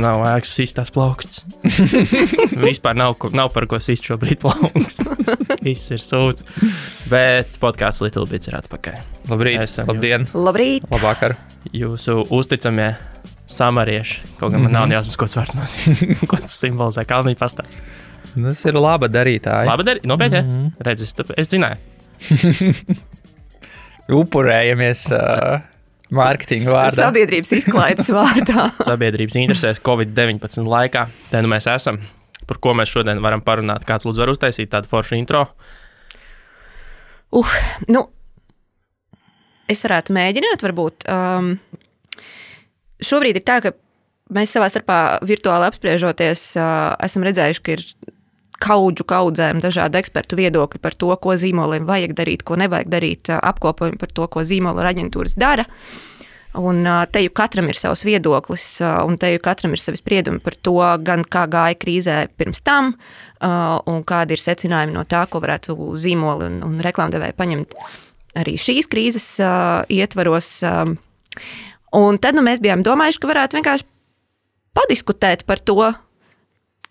nav ēkas sistās plauksts. Vispār nav, nav par ko sist šobrīd plauksts. Viss ir sūds. Bet podkāsts Little Bits ir atpakaļ. Labrīt, Esam labdien, Labrīt! labvakar. Jūsu uzticamie samarieši. Kaut gan man nav jāsmas, ko tas vārds nozīmē. ko tas simbolizē. Kalniņa pastāst. Tas ir laba darītāja. Labi, dari. Nopietni. Mm -hmm. Redzi, es zināju. Upurējamies uh, mārketinga vārdā. Sabiedrības izklaides vārdā. Sabiedrības interesēs Covid-19 laikā. Te nu mēs esam. Par ko mēs šodien varam parunāt? Kāds lūdzu var uztaisīt tādu foršu intro? Uh, nu, es varētu mēģināt, varbūt. Um, šobrīd ir tā, ka mēs savā starpā virtuāli apspriežoties, uh, esam redzējuši, ka ir kaudžu kaudzēm dažādu ekspertu viedokļi par to, ko zīmoliem vajag darīt, ko nevajag darīt, uh, apkopojumi par to, ko zīmola aģentūras dara. Un te jau katram ir savs viedoklis, un te jau katram ir savi spriedumi par to, gan kā gāja krīzē pirms tam, un kādi ir secinājumi no tā, ko varētu zīmoli un, un reklāmdevēji paņemt arī šīs krīzes ietvaros. Un tad nu, mēs bijām domājuši, ka varētu vienkārši padiskutēt par to,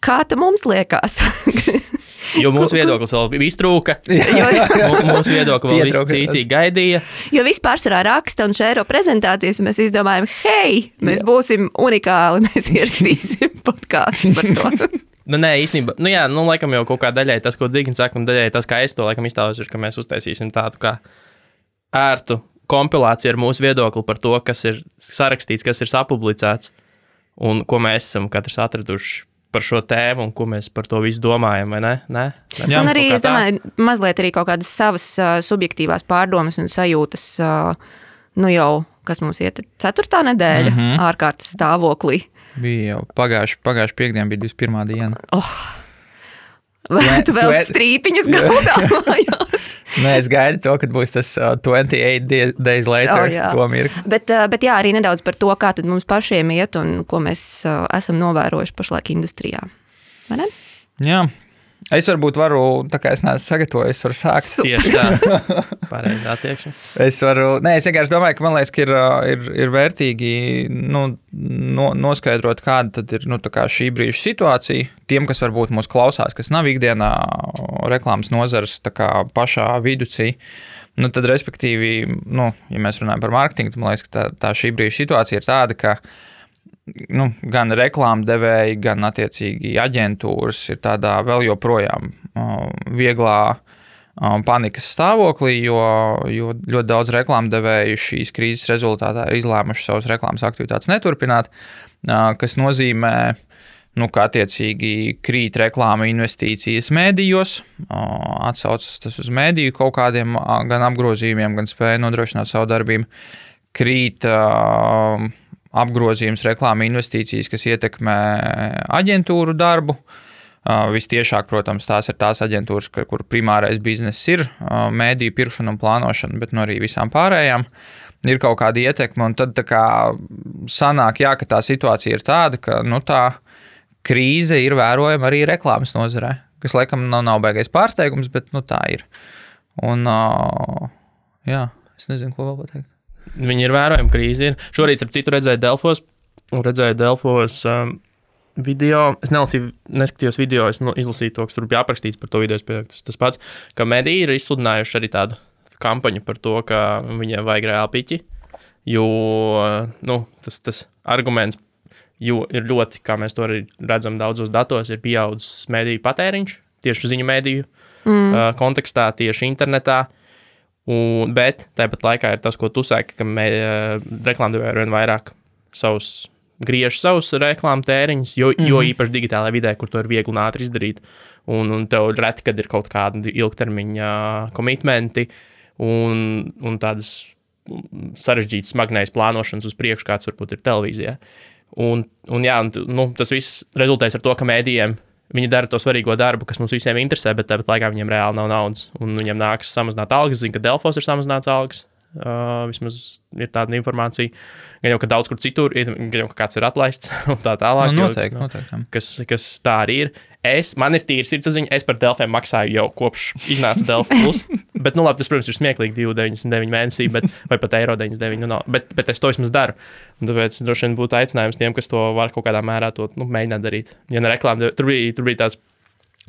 kā tam mums liekas. Jo mūsu viedoklis vēl iztrūka. jo, Mū- Mūsu viedokli vēl viss citīgi gaidīja. jo vispār sarā raksta un šēro prezentācijas, un mēs izdomājām, hei, mēs būsim unikāli, mēs ierakstīsim podkāstu par to. Nu, nē, īstenībā, nu, jā, nu, laikam jau kaut kā daļai tas, ko Digits saka, un daļai tas, kā es to laikam iztēlojos, ir, ka mēs uztaisīsim tādu kā ērtu kompilāciju ar mūsu viedokli par to, kas ir sarakstīts, kas ir sapublicēts un ko mēs esam katrs atraduši par šo tēmu un ko mēs par to visu domājam, vai ne? Nē, Nē, Jā. Un arī, es domāju, mazliet arī kaut kādas savas uh, subjektīvās pārdomas un sajūtas, uh, nu jau, kas mums iet ceturtā nedēļa mm -hmm. ārkārtas stāvoklī. Bija jau pagājuši, pagājuši piekdien, bija 21. diena. Vai tu vēl tu- strīpiņas galdā mājās? Nē, es gaidu to, kad būs tas uh, 28 die- days later. Oh, jā. to mirkli. Bet, uh, bet jā, arī nedaudz par to, kā tad mums pašiem iet un ko mēs uh, esam novērojuši pašlaik industrijā. Vai ne? Jā. Es varbūt varu, tā kā es neesmu sagatavojis, varu sākt. Tieši tā. Pareizi attieksme. Es varu, nē, es vienkārši domāju, ka man liekas, ka ir, ir, ir vērtīgi nu, no, noskaidrot, kāda ir nu, kā šī brīža situācija. Tiem, kas varbūt mūs klausās, kas nav ikdienā reklāmas nozares pašā viducī. Nu, tad, respektīvi, nu, ja mēs runājam par mārketingu, tad man liekas, ka tā, tā šī brīža situācija ir tāda, ka nu, gan reklāmdevēji, gan attiecīgi aģentūras ir tādā vēl joprojām vieglā panikas stāvoklī, jo, jo ļoti daudz reklāmdevēju šīs krīzes rezultātā ir izlēmuši savas reklāmas aktivitātes neturpināt, kas nozīmē, nu, ka attiecīgi krīt reklāma investīcijas mēdījos, atsaucas tas uz mēdīju kaut kādiem gan apgrozījumiem, gan spēju nodrošināt savu darbību, krīt. Uh, apgrozījums, reklāma investīcijas, kas ietekmē aģentūru darbu. Uh, Vistiešāk, protams, tās ir tās aģentūras, kur primārais bizness ir uh, mēdīju pirkšana un plānošana, bet no arī visām pārējām ir kaut kāda ietekme. Tad tā kā sanāk, jā, ka tā situācija ir tāda, ka nu, tā krīze ir vērojama arī reklāmas nozarē, kas laikam nav, nav baigais pārsteigums, bet nu, tā ir. Un, uh, jā, es nezinu, ko vēl pateikt. Viņi ir vērojami, krīze ir. Šorīt, ap citu, redzēju Delfos, redzēju Delfos um, video. Es nelasīju, neskatījos video, es nu, izlasīju to, kas tur bija aprakstīts par to video. Tas, tas pats, ka mediji ir izsludinājuši arī tādu kampaņu par to, ka viņiem vajag reāli piķi. Jo nu, tas, tas arguments jo ir ļoti, kā mēs to arī redzam daudzos datos, ir pieaudzis mediju patēriņš tieši ziņu mediju mm. uh, kontekstā, tieši internetā. Un, bet tāpat laikā ir tas, ko tu saki, ka uh, reklāmdevēji ar vien vairāk savus, griež savus reklāmu tēriņus, jo, mm -hmm. jo īpaši digitālajā vidē, kur to ir viegli un ātri izdarīt. Un, un tev reti, kad ir kaut kādi ilgtermiņa komitmenti un, un tādas sarežģītas, smagnējas plānošanas uz priekšu, kāds varbūt ir televīzijā. Un, un, jā, un, nu, tas viss rezultēs ar to, ka mēdījiem viņi dara to svarīgo darbu, kas mums visiem interesē, bet tāpat laikā viņiem reāli nav naudas. Un viņiem nākas samazināt algas. Zinu, ka Delfos ir samazināts algas. Uh, vismaz ir tāda informācija. Gan jau, ka daudz kur citur gan jau, ka kāds ir atlaists un tā tālāk. Nu, noteikti, kas, noteikti. kas, kas tā arī ir. Es, man ir tīra sirdsapziņa, es par Delfiem maksāju jau kopš iznāca Delfa bet, nu, labi, tas, protams, ir smieklīgi 2,99 mēnesī, bet, vai pat eiro 99. Nu, nav. bet, bet es to vismaz daru. Un tāpēc droši vien būtu aicinājums tiem, kas to var kaut kādā mērā to, nu, mēģināt darīt. Ja ne reklāma, tur bija, tur bija tāds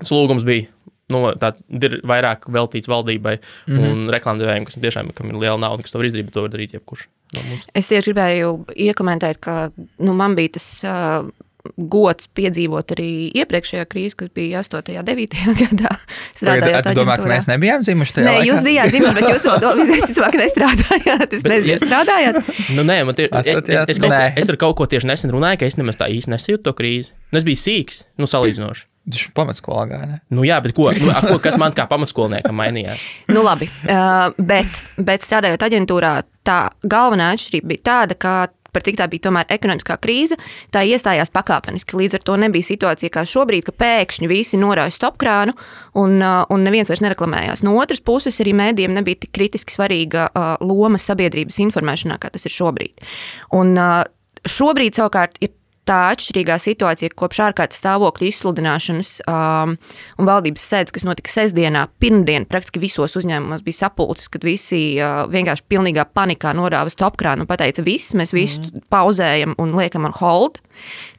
slūgums, bija nu, tāds ir vairāk veltīts valdībai mm -hmm. un reklāmdevējiem, kas tiešām kam ir liela nauda, kas to var izdarīt, bet to var darīt jebkurš. No mums. es tieši gribēju iekomentēt, ka nu, man bija tas. Uh, gods piedzīvot arī iepriekšējā krīzē, kas bija 8. un 9. gadā. Strādājot, domā, ka mēs nebijām dzimuši tajā Nē, laikā? jūs bijāt dzimuši, bet jūs vēl visticamāk nestrādājāt. Es nezinu, ja- strādājāt. Nu, nē, man tie, es, es, es, kaut, es ar kaut ko tieši nesen runāju, ka es nemaz tā īsti nesajūtu to krīzi. Nu, es biju sīgs, nu, salīdzinoši. Viņš pamatskolā gāja. ne? Nu, jā, bet ko, nu, ko kas man kā pamatskolniekam mainījās? Nu, labi, uh, bet, bet strādājot aģentūrā, tā galvenā atšķirība bija tāda, ka par cik tā bija tomēr ekonomiskā krīze, tā iestājās pakāpeniski. Līdz ar to nebija situācija kā šobrīd, ka pēkšņi visi norāja stopkrānu un, uh, un neviens vairs nereklamējās. No otras puses, arī mēdījiem nebija tik kritiski svarīga uh, loma sabiedrības informēšanā, kā tas ir šobrīd. Un, uh, šobrīd savukārt ir tā atšķirīgā situācija, kopš ārkārtas stāvokļa izsludināšanas um, un valdības sēdes, kas notika sestdienā, pirmdien praktiski visos uzņēmumos bija sapulces, kad visi uh, vienkārši pilnīgā panikā norāva stopkrānu un teica, viss, mēs visu mm. pauzējam un liekam on hold,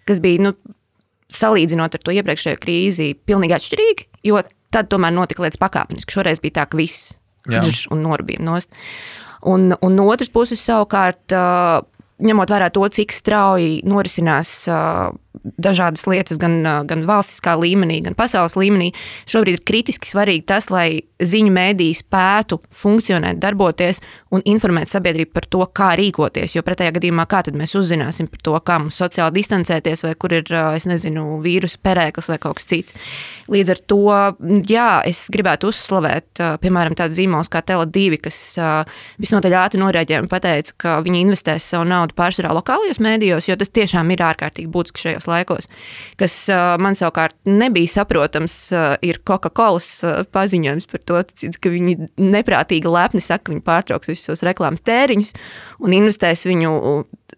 kas bija, nu, salīdzinot ar to iepriekšējo krīzi, pilnīgi atšķirīgi, jo tad tomēr notika lietas pakāpeniski. Šoreiz bija tā, ka viss drž un norbija nost. Un, un no otras puses, savukārt, uh, ņemot vērā to, cik strauji norisinās uh, dažādas lietas, gan, gan valstiskā līmenī, gan pasaules līmenī, šobrīd ir kritiski svarīgi tas, lai ziņu mēdīji spētu funkcionēt, darboties un informēt sabiedrību par to, kā rīkoties. Jo pretējā gadījumā, kā tad mēs uzzināsim par to, kā mums sociāli distancēties, vai kur ir, nezinu, vīrusu perēklis vai kaut kas cits. Līdz ar to, jā, es gribētu uzslavēt, piemēram, tādu zīmolu kā Tele2, kas visnotaļ ātri noreaģēja un pateica, ka viņi investēs savu naudu pārsvarā lokālajos mēdījos, jo tas tiešām ir ārkārtīgi būtiski šajos laikos. Kas uh, man savukārt nebija saprotams, uh, ir Coca-Cola uh, paziņojums par to, ka viņi neprātīgi lepni saka, ka viņi pārtrauks visus tos reklāmas tēriņus un investēs viņu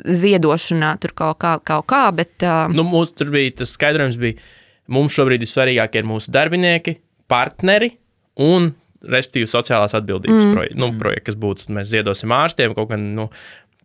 ziedošanā, tur kaut kā, kaut kā bet Nu, mums tur bija tas skaidrojums, bija, mums šobrīd vissvarīgākie ir mūsu darbinieki, partneri un, respektīvi, sociālās atbildības mm. projekti, nu, projekti, kas būtu, mēs ziedosim ārstiem kaut gan, nu,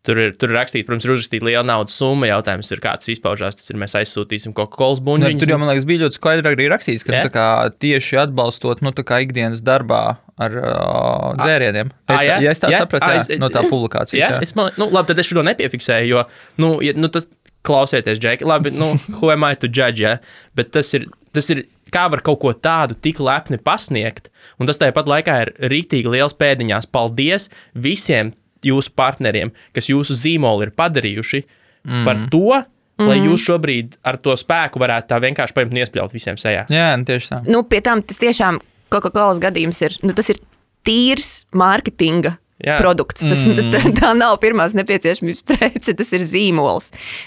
Tur ir, tur ir rakstīts, protams, ir uzrakstīta liela naudas summa. Jautājums ir, kāds izpaužās. Tas ir, mēs aizsūtīsim Coca-Cola buļbuļsaktas. Nu, Tur jau, man liekas, bija ļoti skaidri arī rakstīts, ka Jā? nu, kā tieši atbalstot nu, ikdienas darbā ar uh, dzērieniem. Es, tā, ja es tā Jā? sapratu, jā, es- no tā publikācijas. Jā, Jā, es man, nu, labi, tad es šo nepiefiksēju, jo, nu, ja, nu tad klausieties, Džeki, labi, nu, who am I to judge, ja? bet tas ir, tas ir, kā var kaut ko tādu tik lepni pasniegt, un tas tāpat laikā ir rītīgi liels pēdiņās. Paldies visiem jūsu partneriem, kas jūsu zīmolu ir padarījuši mm. par to, lai jūs šobrīd ar to spēku varētu tā vienkārši paimt un iespļaut visiem sejā. jā nu, tieši tā. nu, pie tam tas tiešām Coca-Cola gadījums ir, nu, tas ir tīrs mārketinga. Jā. Produkts. Tas, mm. tā, tā nav pirmās nepieciešamības prece, tas ir zīmols,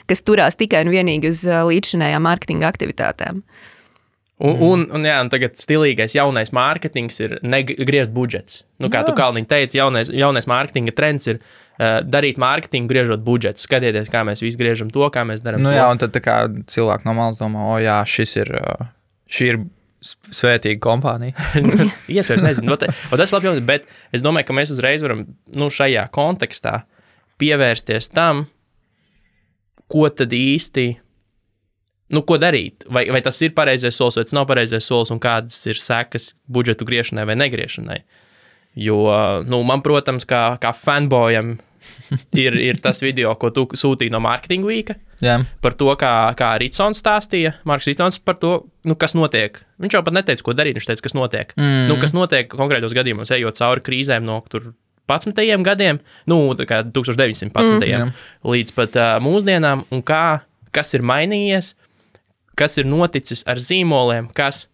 kas turās tikai un vienīgi uz ā, līdzšinējām mārketinga aktivitātēm. Un, un, un, jā, un tagad stilīgais jaunais mārketings ir negriezt budžets. Nu, kā tu Kalniņš teici, jaunais, jaunais mārketinga trends ir uh, darīt mārketingu, griežot budžetu. Skatieties, kā mēs visi griežam to, kā mēs darām. Nu, to. jā, un tad cilvēki no malas domā, o jā, šis ir, uh, šī ir svētīga kompānija. Iespējams, nezinu, ot, ot, tas ir labi, jautājums, bet es domāju, ka mēs uzreiz varam nu, šajā kontekstā pievērsties tam, ko tad īsti, nu, ko darīt. Vai, vai tas ir pareizais solis, vai tas nav pareizais solis, un kādas ir sekas budžetu griešanai vai negriešanai. Jo, nu, man, protams, kā, kā fanboyam, ir, ir tas video, ko tu sūtīji no Marketing Week Jā, par to, kā, kā Ritsons stāstīja. Marks Ritsons par to, nu, kas notiek. Viņš jau pat neteica, ko darīt. Viņš teica, kas notiek. Mm. Nu, kas notiek konkrētos gadījumos, ejot cauri krīzēm no tur 11. gadiem, nu, tā kā 1911. Mm. līdz pat uh, mūsdienām, un kā, kas ir mainījies, kas ir noticis ar zīmoliem, kas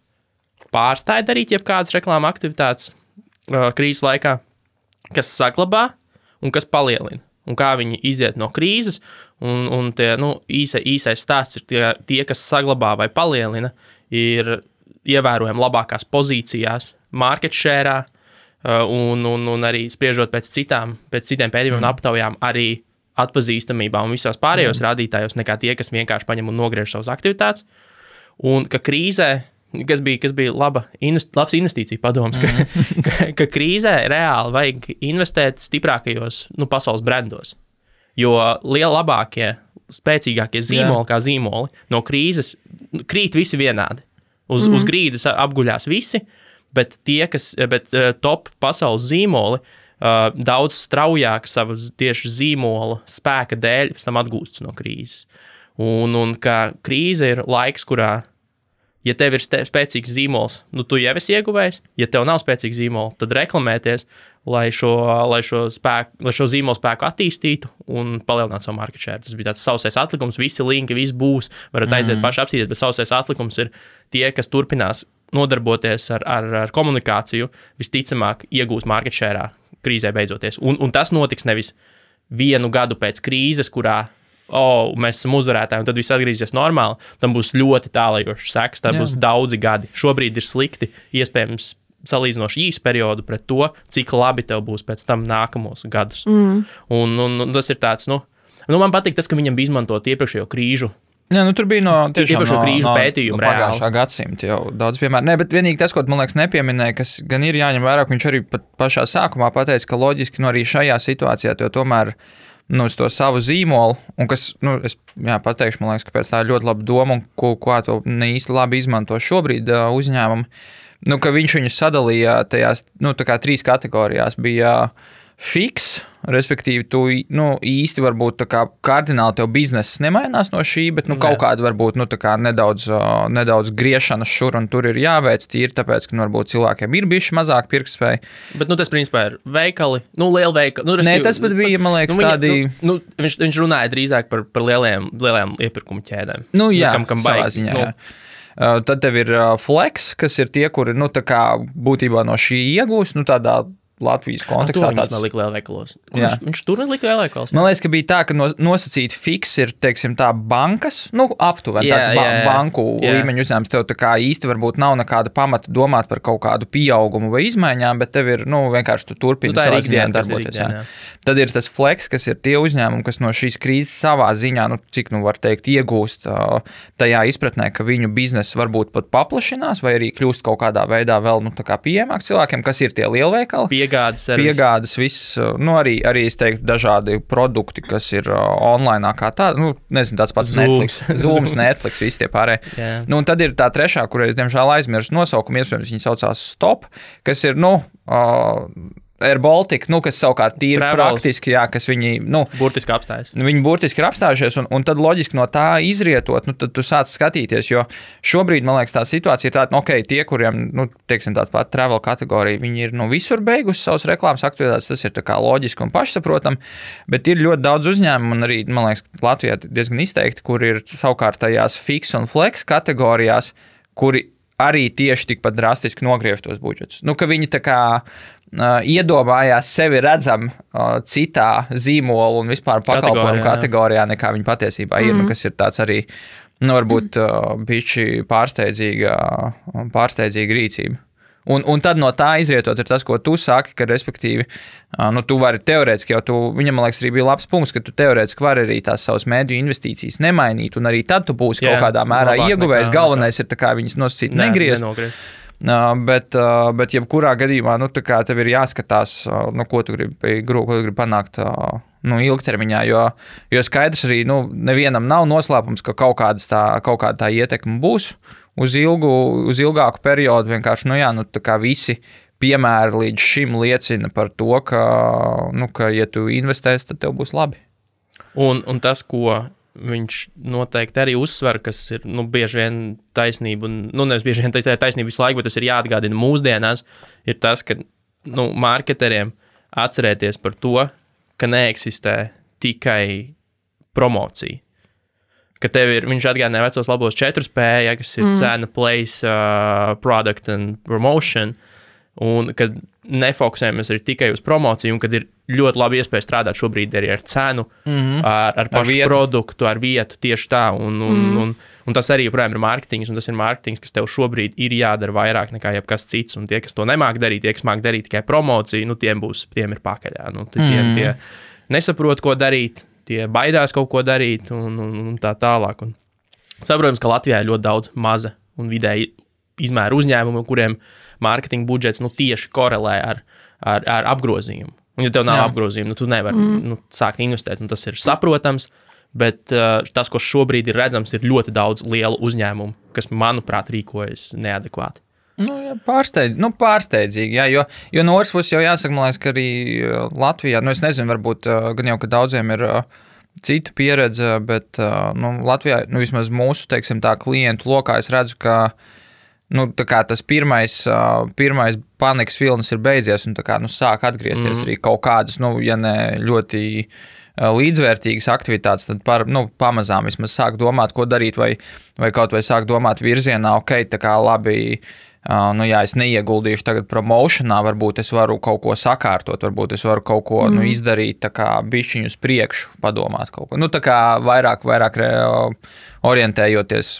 pārstāja darīt jebkādas reklāmas aktivitātes uh, krīzes laikā, kas saglabā un kas palielina. Un kā viņi iziet no krīzes, un, un tie nu, īsa, īsais stāsts ir tie, tie, kas saglabā vai palielina, ir ievērojami labākās pozīcijās, market share, uh, un, un, un arī spriežot pēc citām, pēc citiem pētījumiem un aptaujām, arī atpazīstamībā un visos pārējos mm. rādītājos, nekā tie, kas vienkārši paņem un nogriež savas aktivitātes. Un ka krīzē kas bija, kas bija laba, invest, labs investīcija padoms, ka, Mhm. ka, ka krīzē reāli vajag investēt stiprākajos nu, pasaules brandos. Jo liela labākie, spēcīgākie zīmoli, kā zīmoli, no krīzes nu, krīt visi vienādi. Uz, mm uz grīdas apguļās visi, bet tie, kas bet, uh, top pasaules zīmoli, uh, daudz straujāk savas tieši zīmola spēka dēļ pēc tam atgūstas no krīzes. Un, un ka krīze ir laiks, kurā ja tev ir spēcīgs zīmols, nu, tu jau esi ieguvējis. Ja tev nav spēcīga zīmola, tad reklamēties, lai šo, lai šo, spēku, lai šo zīmolu spēku attīstītu un palielinātu savu market share. Tas bija tāds sausais atlikums, visi linki, viss būs. Varat aiziet mm. paši apstīties, bet sausais atlikums ir tie, kas turpinās nodarboties ar, ar, ar komunikāciju, visticamāk, iegūs market share krīzē beidzoties. Un, un tas notiks nevis vienu gadu pēc krīzes, kurā oh, mēs esam uzvarētāji, un tad viss atgriezīsies normāli. Tam būs ļoti tālajošs seks, tam būs daudzi gadi. Šobrīd ir slikti, iespējams, salīdzinoši īsu periodu pret to, cik labi tev būs pēc tam nākamos gadus. Mm. Un, un, un tas ir tāds, nu, nu, man patīk tas, ka viņam bija izmantot iepriekšējo krīžu. Jā, nu, tur bija no tiešām no, krīžu no, pētījumu no reāli. pagājušā gadsimta jau daudz piemēru. Nē, bet vienīgi tas, ko man liekas, nepieminēja, kas gan ir jāņem vērā, ka viņš arī pašā sākumā pateica, ka loģiski nu, arī šajā situācijā to tomēr nu, uz to savu zīmolu, un kas, nu, es jā, pateikšu, man liekas, ka pēc tā ir ļoti laba doma, un ko, ko to ne īsti labi izmanto šobrīd uh, uzņēmumi, nu, ka viņš viņus sadalīja tajās, nu, kā trīs kategorijās bija fiks, respektīvi, tu nu, īsti varbūt kā kardināli tev bizness nemainās no šī, bet nu, kaut kāda varbūt nu, kā nedaudz, nedaudz griešanas šur un tur ir jāveic tīri, tāpēc, ka nu, varbūt cilvēkiem ir bijuši mazāk pirktspēja. Bet nu, tas, principā, ir veikali, nu, liela veikala. Nu, Nē, tas pat bija, man liekas, viņa- tādi. Nu, nu, viņš, viņš runāja drīzāk par, par lieliem, lieliem iepirkuma ķēdēm. Nu, jā, kam, kam savā baigi, ziņā. nu, Jā. Tad tev ir flex, kas ir tie, kuri nu, kā būtībā no šī iegūst, nu, tādā Latvijas kontekstā. Tas Tāds, nelika lielveikalos. Viņš, viņš tur nelika lielveikalos. Man liekas, ka bija tā, ka no, nosacīti fiks ir, teiksim, tā bankas, nu, aptuveni tāds ba jā, banku Jā. līmeņa uzņēmums. Tev tā kā īsti varbūt nav nekāda pamata domāt par kaut kādu pieaugumu vai izmaiņām, bet tev ir, nu, vienkārši tu turpini Nu, savā ziņā ikdiena, tas ir darboties. jā. ikdiena, jā. Tad ir tas flex, kas ir tie uzņēmumi, kas no šīs krīzes savā ziņā, nu, cik nu var teikt, iegūst tajā izpratnē, ka viņu biznesa varbūt pat paplašinās, vai arī kļūst kaut kādā veidā vēl nu, tā kā pieejamāks cilvēkiem, kas ir tie lielveikali. Piegādes servis. Piegādes, viss, nu, arī, arī es teiktu, dažādi produkti, kas ir uh, online, kā tāda, nu, nezinu, tāds pats Zooms. Netflix, Zooms, Netflix, visi tie pārējie. Jā. Nu, un tad ir tā trešā, kurai es diemžēl aizmirsu nosaukumu, iespējams, viņa saucās Stop, kas ir, nu, uh, Air Baltica, nu, kas savukārt ir Travels. praktiski, jā, kas viņi, nu, Burtiski apstājas. Nu, Viņi burtiski ir apstājušies, un, un tad loģiski no tā izrietot, nu, tad tu sāc skatīties. Jo šobrīd, man liekas, tā situācija ir tāda, nu, ok, tie, kuriem, nu, teiksim, tāda pati travel kategorija, viņi ir nu, visur beigusi savas reklāmas aktivitātes. Tas ir loģiski un pašsaprotami, bet ir ļoti daudz uzņēmumu, un arī, man liekas, Latvijā diezgan izteikti, kur ir savukārt tajās fix un flex kategorijās, kuri arī tieši tikpat drastiski nogriež tos budžetus. Nu, ka viņi tā kā iedomājās sevi redzam uh, citā zīmola un vispār pakalpojumu Kategorijā, jā. kategorijā, nekā viņi patiesībā ir. Nu, kas ir tāds arī, nu, varbūt uh, bišķi pārsteidzīga, pārsteidzīga rīcība. Un, un tad no tā izrietot ir tas, ko tu saki, ka, respektīvi, ā, nu, tu vari teorētiski jau, tu, viņam, man liekas, arī bija labs punkts, ka tu teorētiski vari arī tās savas mēdīju investīcijas nemainīt, un arī tad tu būsi Jā, kaut kādā mērā ieguvējis. nekā- Galvenais ir tā kā viņas nosacīt negriezt. nenogriezt. Bet, bet jebkurā gadījumā, nu, tev ir jāskatās, nu, ko tu gribi, ko tu gribi panākt nu, ilgtermiņā. Jo, jo skaidrs arī, nu, nevienam nav noslēpums, ka kaut, tā, kaut kāda tā ietekme būs uz, ilgu, uz ilgāku periodu. Vienkārši, nu, jā, nu, tā kā visi piemēri līdz šim liecina par to, ka, nu, ka ja tu investēsi, tad tev būs labi. Un, un tas, ko viņš noteikti arī uzsver, kas ir nu, bieži vien taisnība, un nu, nevis bieži vien taisnība visu laiku, bet tas ir jāatgādina mūsdienās, ir tas, ka nu, marketeriem atcerēties par to, ka neeksistē tikai promocija. Ka tev ir, viņš atgādināja vecos labos četrus pējas, kas ir mm. cena, place, uh, product and promotion. Un kad nefokusējamies tikai uz promociju, un kad ir ļoti labi iespēja strādāt šobrīd arī ar cenu, mm -hmm. ar, ar pašu vietu. produktu, ar vietu tieši tā. Un, un, mm. un, un tas arī joprojām ir mārketings, un tas ir mārketings, kas tev šobrīd ir jādara vairāk nekā jebkas cits. Un tie, kas to nemāk darīt, tie, kas māk darīt tikai promociju, nu, tiem būs, tiem ir pakaļā. Nu, tie, mm. tie nesaprot, ko darīt, tie baidās kaut ko darīt, un, un, un tā tālāk. Un saprotams, ka Latvijā ir ļoti daudz maza un vidēji izmēra uzņēmumi, kuriem mārketinga budžets nu, tieši korelē ar, ar, ar apgrozījumu. Un, ja tev nav Jā. apgrozījuma, nu, tu nevari mm. nu, sākt investēt. Nu, tas ir saprotams, bet uh, tas, kas šobrīd ir redzams, ir ļoti daudz lielu uzņēmumu, kas, manuprāt, rīkojas neadekvāti. Nu, jā, pārsteidz, nu, pārsteidzīgi, jā, jo, jo no otras puses jau jāsaka, man liekas, ka arī uh, Latvijā, nu, es nezinu, varbūt uh, gan jau, ka daudziem ir uh, cita pieredze, bet uh, nu, Latvijā, nu, vismaz mūsu, teiksim, tā klientu lokā, es redzu, ka nu, tas pirmais, pirmais panikas vilnis ir beidzies, un tā kā, nu, sāk atgriezties mm. arī kaut kādas, nu, ja ne ļoti līdzvērtīgas aktivitātes, tad par, nu, pamazām vismaz sāk domāt, ko darīt, vai, vai kaut vai sāk domāt virzienā, ok, tā kā labi. Uh, nu, jā, es neieguldīšu tagad promocionā, varbūt es varu kaut ko sakārtot, varbūt es varu kaut ko mm. nu, izdarīt, tā kā bišķiņu uz priekšu, padomāt kaut ko. Nu, tā kā vairāk, vairāk orientējoties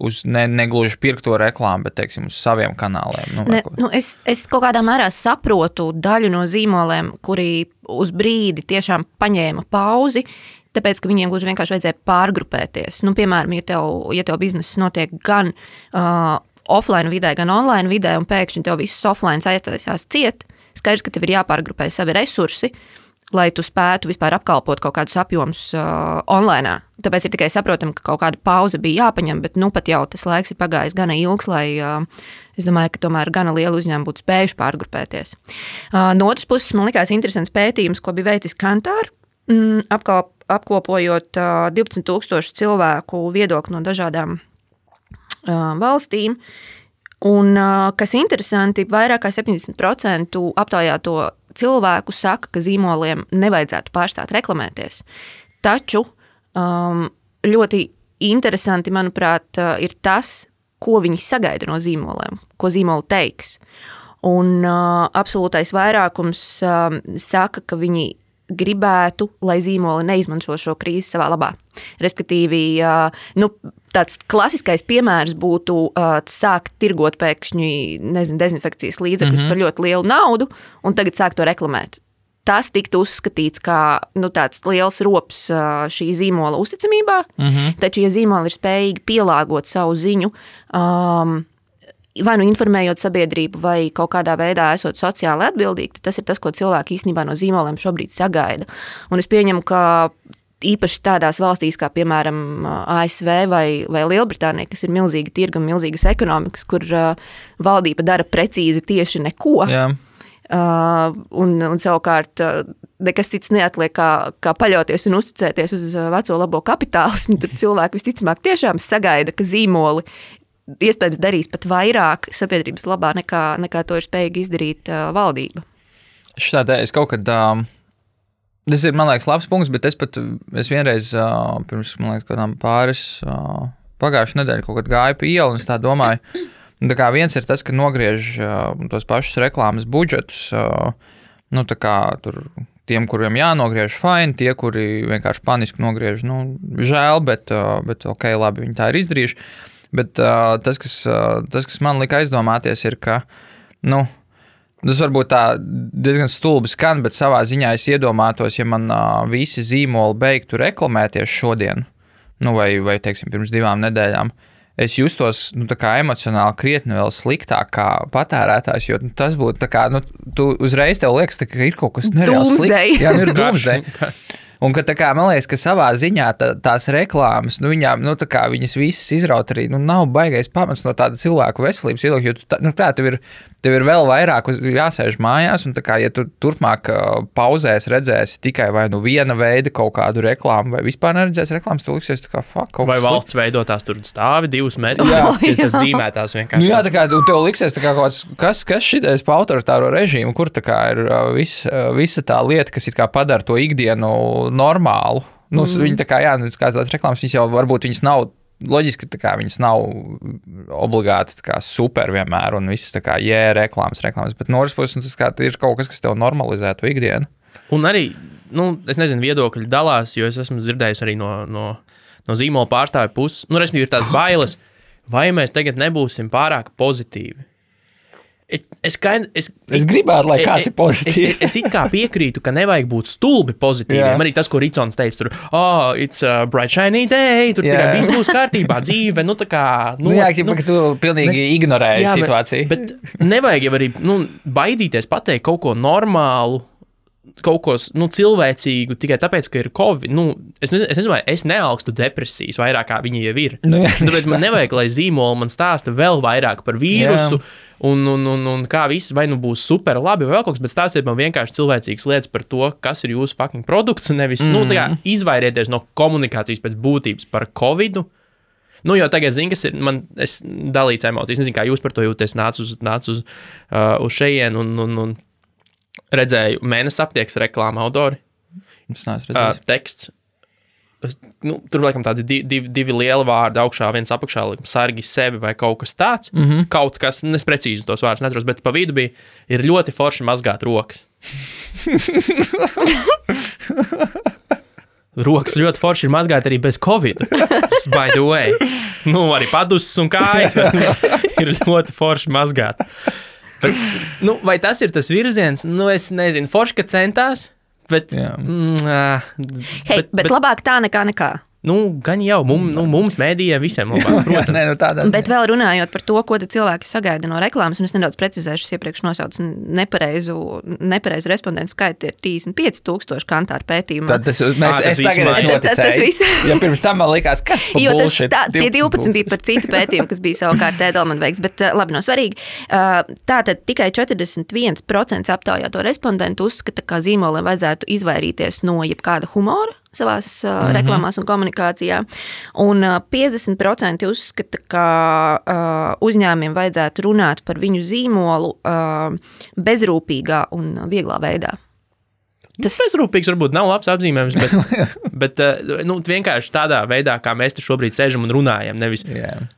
uz ne, negluži pirkto reklāmu, bet teiksim, uz saviem kanāliem. Nu, Ne, nu es, es kaut kādā mērā saprotu daļu no zīmoliem, kuri uz brīdi tiešām paņēma pauzi. Tāpēc, ka viņiem gluži vienkārši vajadzēja pārgrupēties. Nu, piemēram, ja tev, ja tev biznesa notiek gan uh, offline vidē, gan online vidē, un pēkšņi tev viss offline aiztaisās ciet, skaidrs, ka tev ir jāpārgrupē savi resursi, lai tu spētu vispār apkalpot kaut kādus apjomus uh, online. Tāpēc ir tikai saprotami, ka kaut kāda pauze bija jāpaņem, bet nu pat jau tas laiks ir pagājis gana ilgs, lai uh, es domāju, ka tomēr gana liela uzņēmuma būtu spējuši pārgrupēties. Uh, no otras puses, man likās interesants pētījums, ko bija veicis Kantārs. Mm, apkop, apkopojot uh, 12,000 cilvēku viedokli no dažādām uh, valstīm. Un, uh, kas interesanti, vairāk kā 70% aptaujāto cilvēku saka, ka zīmoliem nevajadzētu pārstāt reklamēties. Taču um, ļoti interesanti, manuprāt, uh, ir tas, ko viņi sagaida no zīmoliem, ko zīmoli teiks. Un uh, absolūtais vairākums uh, saka, ka viņi gribētu, lai zīmoli neizmanto šo krīzi savā labā. Respektīvi, uh, nu, tāds klasiskais piemērs būtu uh, sākt tirgot pēkšņi nezinu, dezinfekcijas līdzekļus mm -hmm. par ļoti lielu naudu un tagad sākt to reklamēt. Tas tiktu uzskatīts par nu, tāds liels rops šī zīmola uzticamībā, mm -hmm. taču, ja zīmoli ir spējīgi pielāgot savu ziņu, um, vai nu informējot sabiedrību, vai kaut kādā veidā esot sociāli atbildīgi, tas ir tas, ko cilvēki īstenībā no zīmoliem šobrīd sagaida. Un es pieņemu, ka īpaši tādās valstīs kā, piemēram, ASV vai, vai Lielbritānija, kas ir milzīgi tirgi un milzīgas ekonomikas, kur uh, valdība dara precīzi tieši neko. Jā. Uh, un, un savukārt uh, nekas cits neatliek, kā, kā paļauties un uzticēties uz uh, veco labo kapitālismu. Tur cilvēki visticamāk tiešām sagaida, ka zīmoli iespējams darīs pat vairāk sabiedrības labā nekā, nekā to ir spējīga izdarīt uh, valdība. Šādā es kaut kad. Um, tas ir, man liekas, labs punkts, bet es pat es vienreiz uh, pirms liekas, kādām pāris uh, pagājušā nedēļa kaut kad gāju pa ielu un es tā domāju. Tā kā viens ir tas, ka nogriež uh, tos pašus reklāmas budžetus. Uh, nu, tā kā tur tiem, kuriem jānogriež, fine, tie, kuri vienkārši paniski nogriež, nu, žēl, bet, uh, bet ok, labi, viņi tā ir izdarījuši. Bet uh, tas, kas, uh, tas, kas man lika aizdomāties, ir, ka, nu, Tas varbūt tā diezgan stulbi skan, bet savā ziņā es iedomātos, ja man uh, visi zīmoli beigtu reklamēties šodien, nu, vai, vai teiksim, pirms divām nedēļām. Es justos nu, emocionāli krietni vēl sliktāk kā patērētājs, jo nu, tas būtu tā kā, nu, tu uzreiz tev liekas, tā, ka ir kaut kas nereāls slikts. Jā, nu, ir doomsday. Un ka, tā kā, man liekas, ka savā ziņā tā, tās reklāmas, nu, viņām, nu, tā kā viņas visas izraut arī, nu, nav baigais pamats no tāda cilvēku veselības viedokļa, jo tu, tā, nu, tā, tev ir, tev ir vēl vairāk jāsēž mājās, un kā, ja tu turpmāk pauzēs redzēsi tikai vai nu viena veida kaut kādu reklāmu, vai vispār neredzēsi reklāmas, tad liksies, kā, fuck, kaut Vai kas valsts veidotās tur stāvi divus metrus, Jā. kas tas zīmētās Nu, vienkārši. jā, tā kā tev liksies, kā kāds, kas, kas šitais pa autoritāro režīmu, kur tā kā ir vis, visa tā lieta, kas it kā padara to ikdienu normālu. Nu, mm. Viņi tā kā, jā, nu, kā tās reklāmas, viņas jau varbūt viņas nav. Loģiski, ka viņas nav obligāti kā super vienmēr, un visas tā kā jē, reklāmas, reklāmas. Bet no otras puses, tas kā, ir kaut kas, kas tev normalizē to ikdienu. Un arī, nu, es nezinu, viedokļi dalās, jo es esmu dzirdējis arī no, no, no zīmola pārstāvja puses. Nu, respektīvi, ir tās bailes, vai mēs tagad nebūsim pārāk pozitīvi. Es, es, kind, es, Es gribētu, lai kāds ir es, pozitīvs. es, es it kā piekrītu, ka nevajag būt stulbi pozitīviem. Jā. Arī tas, ko Rītsons teica, tur, oh, it's a bright shiny day, tur Jā. tikai viss būs kārtībā, dzīve, nu tā kā. Nu, jā, ķipa, ka tu pilnīgi mēs- ignorēji Jā, bet- situāciju. Bet nevajag jau arī nu, baidīties pateikt kaut ko normālu. Kaut ko nu, cilvēcīgu tikai tāpēc, ka ir covid. Nu, es, nezinu, es nezinu, vai es neaugstu depresijas vairāk kā viņi jau ir. Nu, jā, Tāpēc man nevajag, lai zīmola man stāsta vēl vairāk par vīrusu. Un, un, un, un kā viss vai nu būs super labi, vai vēl kaut kas, bet stāstiet man vienkārši cilvēcīgas lietas par to, kas ir jūsu fucking produkts. Nevis mm. nu, tā kā izvairieties no komunikācijas pēc būtības par covid. Nu, jau tagad zinu, kas ir. Man ir dalīts emocijas. Es nezinu, kā jūs par to jūtaties. Nācu uz, nācu uz, uh, uz šejienu un, un, un redzēju mēnesi aptiekas reklāmu autori. Es neesmu Uh, teksts. Es, nu, tur laikam tādi divi, divi, lieli vārdi augšā, viens apakšā, laikam, sargi sevi vai kaut kas tāds. Mm. -hmm. Kaut kas, nu, es precīzi tos vārdus neatceros, bet pa vidu bija ir ļoti forši mazgāt rokas. Rokas ļoti forši ir mazgāt arī bez covid. By the way, nu, arī padusas un kājas ir ļoti forši mazgāt. Bet, nu, vai tas ir tas virziens? Nu, es nezinu, forši, ka centās. Bet, Jā. mm, ā, Hei, bet, bet labāk tā nekā nekā. Nu, gan jau mums, nu, mums mēdījiem, visiem labāk. Jā, nē, nu tādā Bet vēl runājot par to, ko tad cilvēki sagaida no reklāmas, un es nedaudz precizēšu, es iepriekš nosaucu nepareizu, nepareizu respondentu skaitu, ir 35,000 kantāru pētījumā. Tad tas, mēs, Ā, tas es tagad esmu mainās. Tas- tas viss. Ja pirms tam man likās, kas tas, bullshit, tā, tie 12 12 bija par citu pētījumu, kas bija savukārt Edelman veikts, bet uh, labi, nav svarīgi. Tātad tikai 41% aptaujāto respondentu uzskata, ka zīmoliem vajadzētu izvairīties no jebkāda humora savās uh, mm -hmm. reklāmās un komunikācijā. Un uh, 50% uzskata, ka uh, uzņēmumiem vajadzētu runāt par viņu zīmolu uh, bezrūpīgā un vieglā veidā. Tas bezrūpīgs varbūt nav labs apzīmējums, bet, bet ā, nu, vienkārši tādā veidā, kā mēs te šobrīd sēžam un runājam. Nevis, Jā.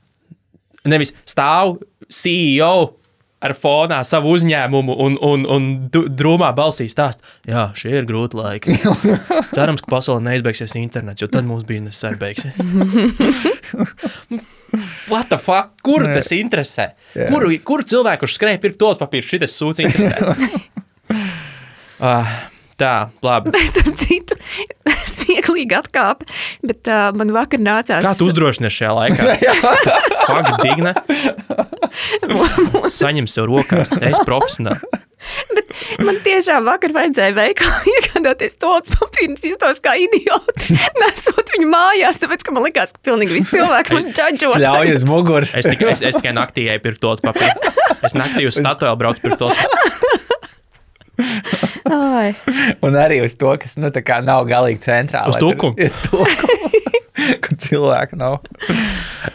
nevis stāv CEO ar fonā savu uzņēmumu un, un, un drūmā balsī stāst, jā, šie ir grūti laiki. Cerams, ka pasaulē neizbeigsies internets, jo tad mūsu biznesa arī beigsies. What the fuck? Kuru Nē. tas interesē? Jā. Kuru, kuru cilvēku, kurš skrēja pirkt tos papīrus, šis sūds interesē? uh, tā, labi. Es ar citu smieklīgi atkāpu, bet uh, man vakar nācās. Kā tu uzdrošinies šajā laikā? Fakt, digna. Saņem sev rokās, es profesionāli. Man tiešām vakar vajadzēja veikalā iegādāties tos papīrus, iztos kā idioti, nesot viņu mājās, tāpēc, ka man likās, ka pilnīgi visi cilvēki man džadžo. Ļauj uz muguras. Es tikai, es, es tikai naktī eju pirkt tos papīrus. Es naktī uz statuēlu braucu pirkt tos. Ai, Un arī uz to, kas nu, nav galīgi centrāli. Uz tukumu. Uz tukumu. Kad cilvēku nav.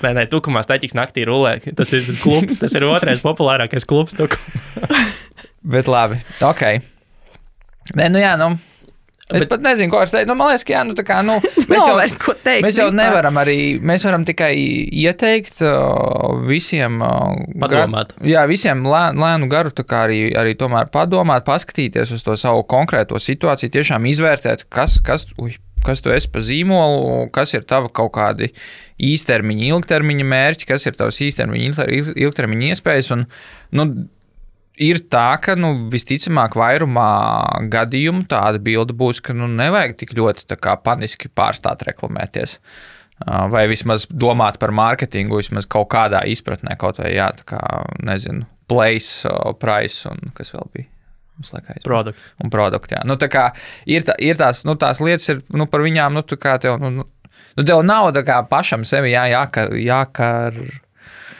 Nē, nē, tukumā staķis naktī rulē. Tas ir klubs, tas ir otrais populārākais klubs. Bet labi, ok. Nē, nu jā, nu. Es Bet- pat nezinu, ko es teicu. Nu, man liekas, ka jā, nu, kā, nu, mēs jau, vairs teikt mēs jau vispār. nevaram arī, mēs varam tikai ieteikt uh, visiem, uh, Padomāt. Gar, jā, visiem lē, lēnu garu, tā kā arī, arī tomēr padomāt, paskatīties uz to savu konkrēto situāciju, tiešām izvērtēt, kas, kas, uj, kas tu esi pa zīmolu, kas ir tava kaut kādi īstermiņa, ilgtermiņa mērķi, kas ir tavs īstermiņa, ilgter- il- ilgtermiņa iespējas. Un, nu, ir tā, ka nu, visticamāk, vairumā gadījumu tāda bilde būs, ka nu, nevajag tik ļoti paniski pārstāt reklamēties. Vai vismaz domāt par mārketingu, vismaz kaut kādā izpratnē, kaut vai jā, tā kā, nezinu, place, ā, price un kas vēl bija. Produkts. Un produkti. Jā. Nu, tā kā ir, tā, ir tās, nu, tās lietas, ir, nu, par viņām, nu, tā kā tev, nu, nu, nu, tev nav tā kā pašam sevi jā, jākar, jākar,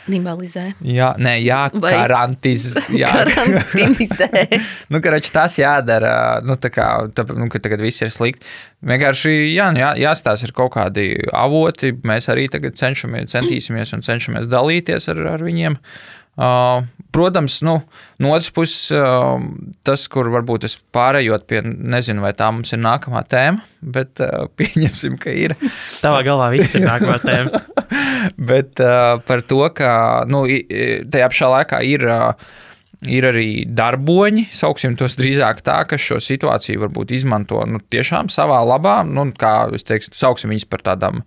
Nimalizē. jā, nē, jākarantiz, jā, Karantīnizē. nu, karač, tas jādara, nu, tā kā, tā, nu, ka tagad viss ir slikti. Vienkārši, jā, nu, jā, jāstāsta ir kaut kādi avoti, mēs arī tagad cenšamies, centīsimies un cenšamies dalīties ar, ar viņiem. Uh, protams, nu, no otras puses, uh, tas, kur varbūt es pārējot pie, nezinu, vai tā mums ir nākamā tēma, bet uh, pieņemsim, ka ir. Tavā galvā viss ir nākamās tēmas. Bet uh, par to, ka nu, tajā pašā laikā ir. Uh, Ir arī darboņi, sauksim tos drīzāk tā, kas šo situāciju varbūt izmanto nu, tiešām savā labā. Nu, kā es teiktu, sauksim viņus par tādām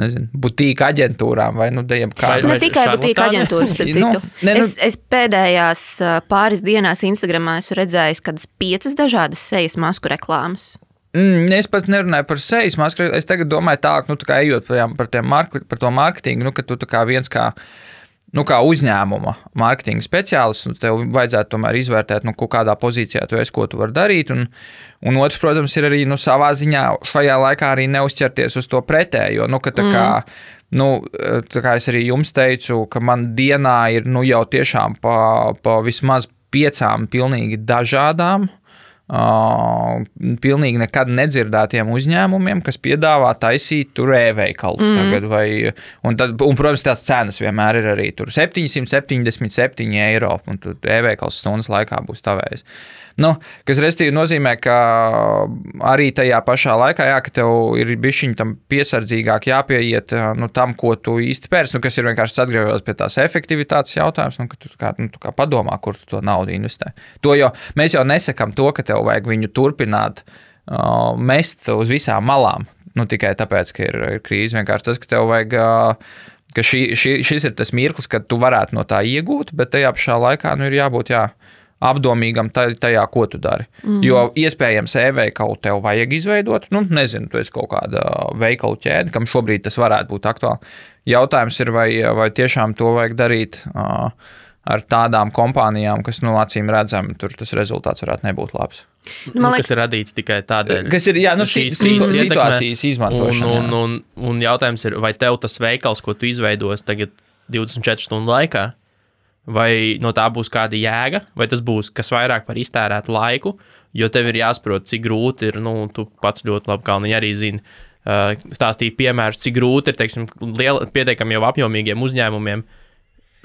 nezinu, butīka aģentūrām vai nu, dejam kā. Vai- Ne tikai butīka aģentūras, starp Nu, citu. ne, nu- Es, es pēdējās pāris dienās Instagramā esmu redzējis kādas piecas dažādas sejas masku reklāmas. Mm, es pat nerunāju par sejas masku. Es tagad domāju, tā, nu, tā kā ejot par, par, mark, par to mārketingu, nu, ka tu tā kā viens kā. Nu, kā uzņēmuma mārketinga speciālists, nu, tev vajadzētu tomēr izvērtēt, nu, kādā pozīcijā tu esi, ko tu vari darīt. Un, un otrs, protams, ir arī nu, savā ziņā šajā laikā arī neuzķerties uz to pretējo. Nu, ka, kā, nu, tā kā es arī jums teicu, ka man dienā ir nu, jau tiešām pa, pa vismaz piecām pilnīgi dažādām Uh, pilnīgi nekad nedzirdētiem uzņēmumiem, kas piedāvā taisīt tur e-veikalus mm. tagad. Vai, un, tad, un, protams, tās cenas vienmēr ir arī tur 777 eiro, un e-veikals stundas laikā būs tavējs. Nu, kas restīvi nozīmē, ka arī tajā pašā laikā, jā, ka tev ir bišķiņ tam piesardzīgāk jāpieiet nu, tam, ko tu īsti pērci, nu, kas ir vienkārši atgriežoties pie tās efektivitātes jautājums, nu, ka tu kā, nu, tu kā padomā, kur tu to naudu investē. To jau, mēs jau nesakām to, ka tev vajag viņu turpināt uh, mest uz visām malām, nu, tikai tāpēc, ka ir, ir krīze. Vienkārši tas, ka tev vajag. Uh, ka šī, šī, šis ir tas mirklis, kad tu varētu no tā iegūt, bet tajā pašā laikā nu, ir jābūt jā, apdomīgam taj- tajā, ko tu dari. Mm. Jo iespējams, e-veikalu tev vajag izveidot. Nu, nezinu, tu esi kaut kāda veikalu ķēde, kam šobrīd tas varētu būt aktuāli. Jautājums ir, vai, vai tiešām to vajag darīt uh, ar tādām kompānijām, kas, nu, acīm redzami, tur tas rezultāts varētu nebūt labs. Nu, man Nu, liekas, kas ir radīts tikai tādēļ. Kas ir jā, nu, šīs šīs situācijas izmantošana. Un, un, un, un jautājums ir, vai tev tas veikals, ko tu izveidos tagad 24 stundu laikā, vai no tā būs kāda jēga, vai tas būs kas vairāk par iztērētu laiku, jo tev ir jāsaprot, cik grūti ir, nu, tu pats ļoti labi, Kalniņ, arī zini, stāstīt piemērus, cik grūti ir, teiksim, liela, pietiekami jau apjomīgiem uzņēmumiem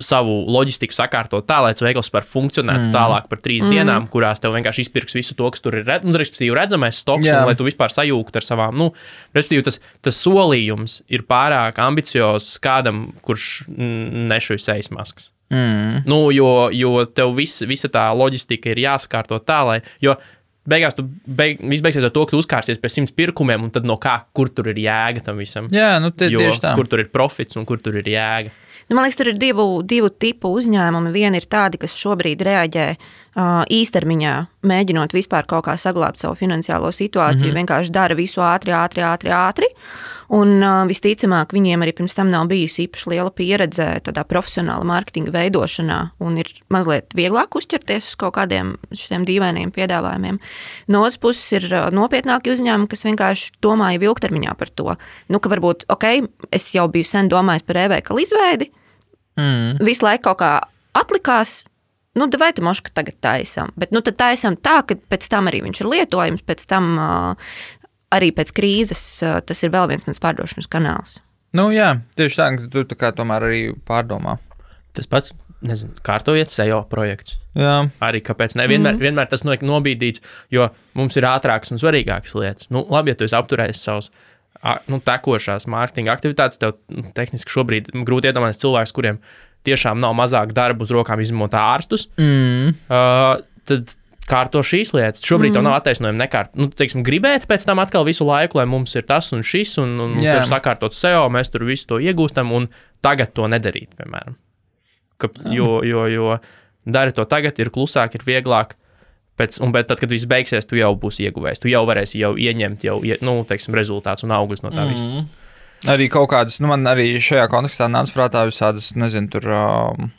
savu loģistiku sakārtot tā, lai tas veikals var funkcionēt mm. tālāk par trīs mm. dienām, kurās tev vienkārši izpirks visu to, kas tur ir, red- nu, respektīvi, redzamais stoks, Jā. un lai tu vispār sajūgtu ar savām, nu, respektīvi, tas, tas solījums ir pārāk ambiciozs kādam, kurš nešuj sejas maskas. Mm. Nu, jo, jo tev vis, visa tā loģistika ir jāsakārto tā, lai. Jo beigās tu beig, viss beigsies ar to, ka tu uzkārsies pie simts pirkumiem, un tad no kā, kur tur ir jēga tam visam. Jā, nu, tie, Jo, tieši tā. kur tur ir profits un kur tur ir jēga. Nu, man liekas, tur ir divu, divu tipu uzņēmumi. Viena ir tādi, kas šobrīd reaģē uh, īstermiņā, mēģinot vispār kaut kā saglabāt savu finansiālo situāciju. Mm -hmm. Vienkārši dara visu ātri, ātri, ātri. ātri. Un visticamāk, viņiem arī pirms tam nav bijusi īpaši liela pieredze tādā profesionāla mārketinga veidošanā, un ir mazliet vieglāk uzķerties uz kaut kādiem šiem dīvainiem piedāvājumiem. No otras puses, ir nopietnāki uzņēmumi, kas vienkārši domā jau ilgtermiņā par to. Nu, ka varbūt, ok, es jau biju sen domājis par e-veikalu izveidi, Mm. visu laiku kaut kā atlikās. Nu, vai tā moška tagad taisām? Bet nu, tad taisām tā, ka pēc tam arī viņš ir lietojams, pēc tam arī pēc krīzes tas ir vēl viens mans pārdošanas kanāls. Nu, jā, tieši tā, ka tu tā kā tomēr arī pārdomā. Tas pats, nezinu, kārtojiet SEO projekts. Jā, Arī kāpēc ne? Vienmēr, mm. vienmēr tas notiek nobīdīts, jo mums ir ātrākas un svarīgākas lietas. Nu, labi, ja tu esi apturējis savus nu, tekošās mārketinga aktivitātes, tev nu, tehniski šobrīd grūti iedomāties cilvēkus, kuriem tiešām nav mazāk darba uz rokām izņemot ārstus. mm. Uh, tad kārto šīs lietas. Šobrīd mm. tam nav attaisnojuma nekārt. Nu, teiksim, gribēt pēc tam atkal visu laiku, lai mums ir tas un šis, un, un mums Jā. ir sakārtots SEO, mēs tur visu to iegūstam, un tagad to nedarīt, piemēram. Ka, jo, jo, jo dari to tagad, ir klusāk, ir vieglāk. Pēc, un, bet tad, kad viss beigsies, tu jau būsi ieguvējis. Tu jau varēsi jau ieņemt jau, nu, teiksim, rezultātus un augļus no tā visa. Arī kaut kādas, nu, man arī šajā kontekstā nāca prātā visādas, nezinu, tur. Um,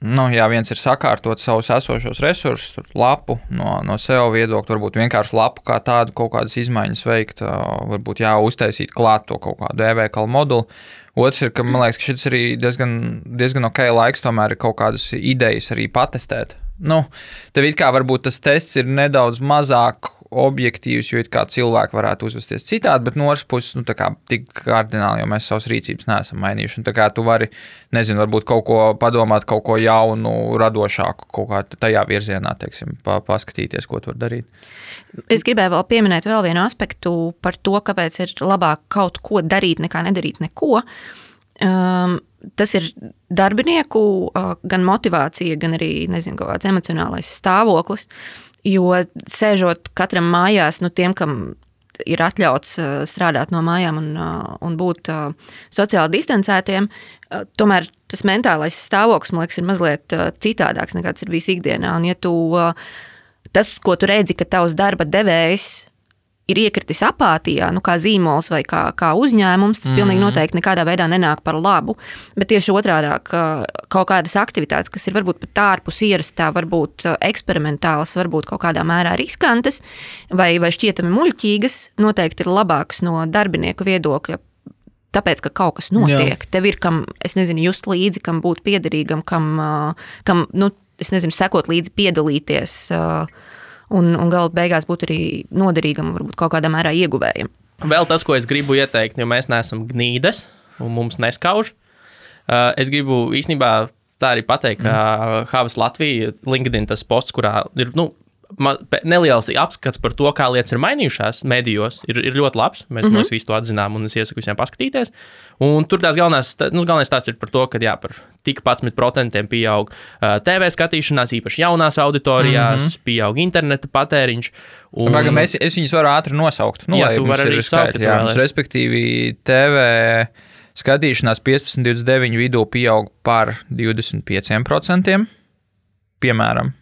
Nu, jā, viens ir sakārtot savus esošos resursus, tur lapu no, no SEO viedokļa, varbūt vienkārši lapu kā tādu, kaut kādas izmaiņas veikt, uh, varbūt jā, uztaisīt klāt to kaut kādu e-veikalu moduli. Otrs ir, ka man liekas, ka šis arī diezgan, diezgan ok laiks, tomēr ir kaut kādas idejas arī patestēt. Nu, tev it kā varbūt tas tests ir nedaudz mazāk objektīvs, jo it kā cilvēki varētu uzvesties citādi, bet no otras puses, nu, tā kā tik kardināli, jo mēs savas rīcības neesam mainījuši. Un tā kā tu vari, nezinu, varbūt kaut ko padomāt, kaut ko jaunu, radošāku, kaut kā tajā virzienā, teiksim, pa, paskatīties, ko tu vari darīt. Es gribēju vēl pieminēt vēl vienu aspektu par to, kāpēc ir labāk kaut ko darīt, nekā nedarīt neko. Um, tas ir darbinieku uh, gan motivācija, gan arī nezinu, kāds emocionālais stāvoklis. Jo sēžot katram mājās, nu, tiem, kam ir atļauts uh, strādāt no mājām un, uh, un būt uh, sociāli distancētiem, tomēr tas mentālais stāvoklis, man liekas, ir mazliet citādāks nekā tas ir bijis ikdienā. Un, ja tu, tas, ko tu redzi, ka tavs darba devējs ir iekritis apātijā, nu, kā zīmols vai kā, kā uzņēmums, tas mm -hmm. pilnīgi noteikti nekādā veidā nenāk par labu. Bet tieši otrādi - kaut kādas aktivitātes, kas ir varbūt pat ārpus ierastā, varbūt eksperimentālas, varbūt kaut kādā mērā riskantas vai, vai šķietami muļķīgas, noteikti ir labākas no darbinieku viedokļa. Tāpēc, ka kaut kas notiek, Jā. tev ir kam, es nezinu, just līdzi, kam būt piederīgam, kam, kam nu, es nezinu, sekot līdzi, piedalīties. Uh, un, un gala beigās būt arī noderīgam, varbūt kaut kādā mērā ieguvējam. Vēl tas, ko es gribu ieteikt, jo mēs neesam gnīdes un mums neskauž. Uh, es gribu īstenībā tā arī pateikt, ka mm. Havas Latvija, LinkedIn tas posts, kurā ir nu, neliels apskats par to, kā lietas ir mainījušās medijos, ir, ir ļoti labs. Mēs, mm -hmm. mēs visu to atzinām, un es iesaku visiem paskatīties. Un tur tās galvenās, nu, galvenais stāsts ir par to, ka jā, par tik 11% pieaug uh, TV skatīšanās, īpaši jaunās auditorijās, mm -hmm. pieaug interneta patēriņš. Un... Baga, mēs, es viņus varu ātri nosaukt. Nu, jā, tu vari arī skaidri, jā, mums, respektīvi, TV skatīšanās 15, 29 vidū pieaug par 25%. Piemēram,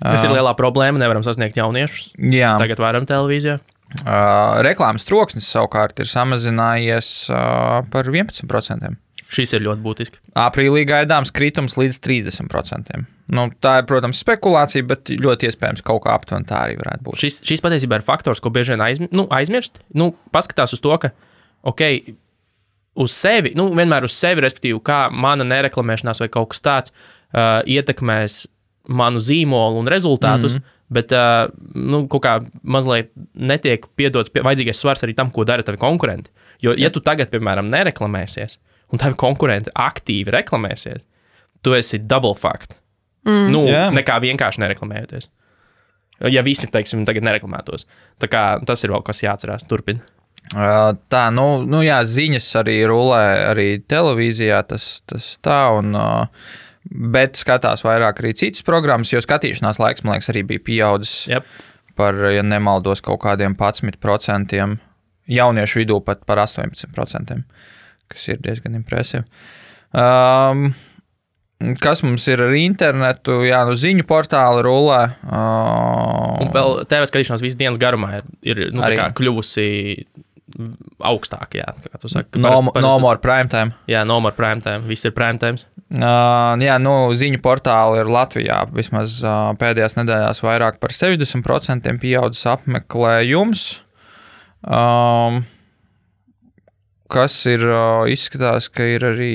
Tas ir lielā problēma. Nevaram sasniegt jauniešus. Jā. Tagad varam televīzijā. Uh, reklāmas troksnis savukārt ir samazinājies uh, par 11%. Šis ir ļoti būtisks. Aprīlī gaidāms kritums līdz 30%. Nu, tā ir, protams, spekulācija, bet ļoti iespējams kaut kā aptuveni tā arī varētu būt. Šis, šis patiesībā ir faktors, ko bieži vien aizm nu, aizmirst. Nu, paskatās uz to, ka, ok, uz sevi, nu, vienmēr uz sevi, respektīvi, kā mana nereklamēšanās vai kaut kas tāds uh, ietekmēs manu zīmolu un rezultātus. Mm -hmm. Bet uh, nu, kaut kā mazliet netiek piedots pie, vajadzīgais svars arī tam, ko dara tavi konkurenti. Jo, ja tu tagad, piemēram, nereklamēsies, un tavi konkurenti aktīvi reklamēsies, tu esi double fact. Mm. Nu, yeah. nekā vienkārši nereklamējoties. Ja visi, teiksim, tagad nereklamētos. Tā kā, tas ir vēl kas jāatcerās. Turpiniet. Tā, nu, nu jā, ziņas arī rulē, arī televīzijā tas, tas tā. Un, bet skatās vairāk arī citas programmas, jo skatīšanās laiks, man liekas, arī bija pieaudzis yep. par, ja nemaldos, kaut kādiem 11%, jauniešu vidū pat par 18%, kas ir diezgan impresīvi. Um, Kas mums ir ar internetu? Jā, nu ziņu portāli rulē. Uh, un vēl TV skatīšanās visas dienas garumā ir, ir nu, kļuvusi augstāk. Jā, kā tu saki. No, parasti, parasti, no more prime time. Jā, no more prime time. Viss ir prime time. Uh, jā, nu, ziņu portāli ir Latvijā. Vismaz uh, pēdējās nedēļās vairāk par 60% pieaudzis apmeklējums. Um, kas ir izskatās, ka ir arī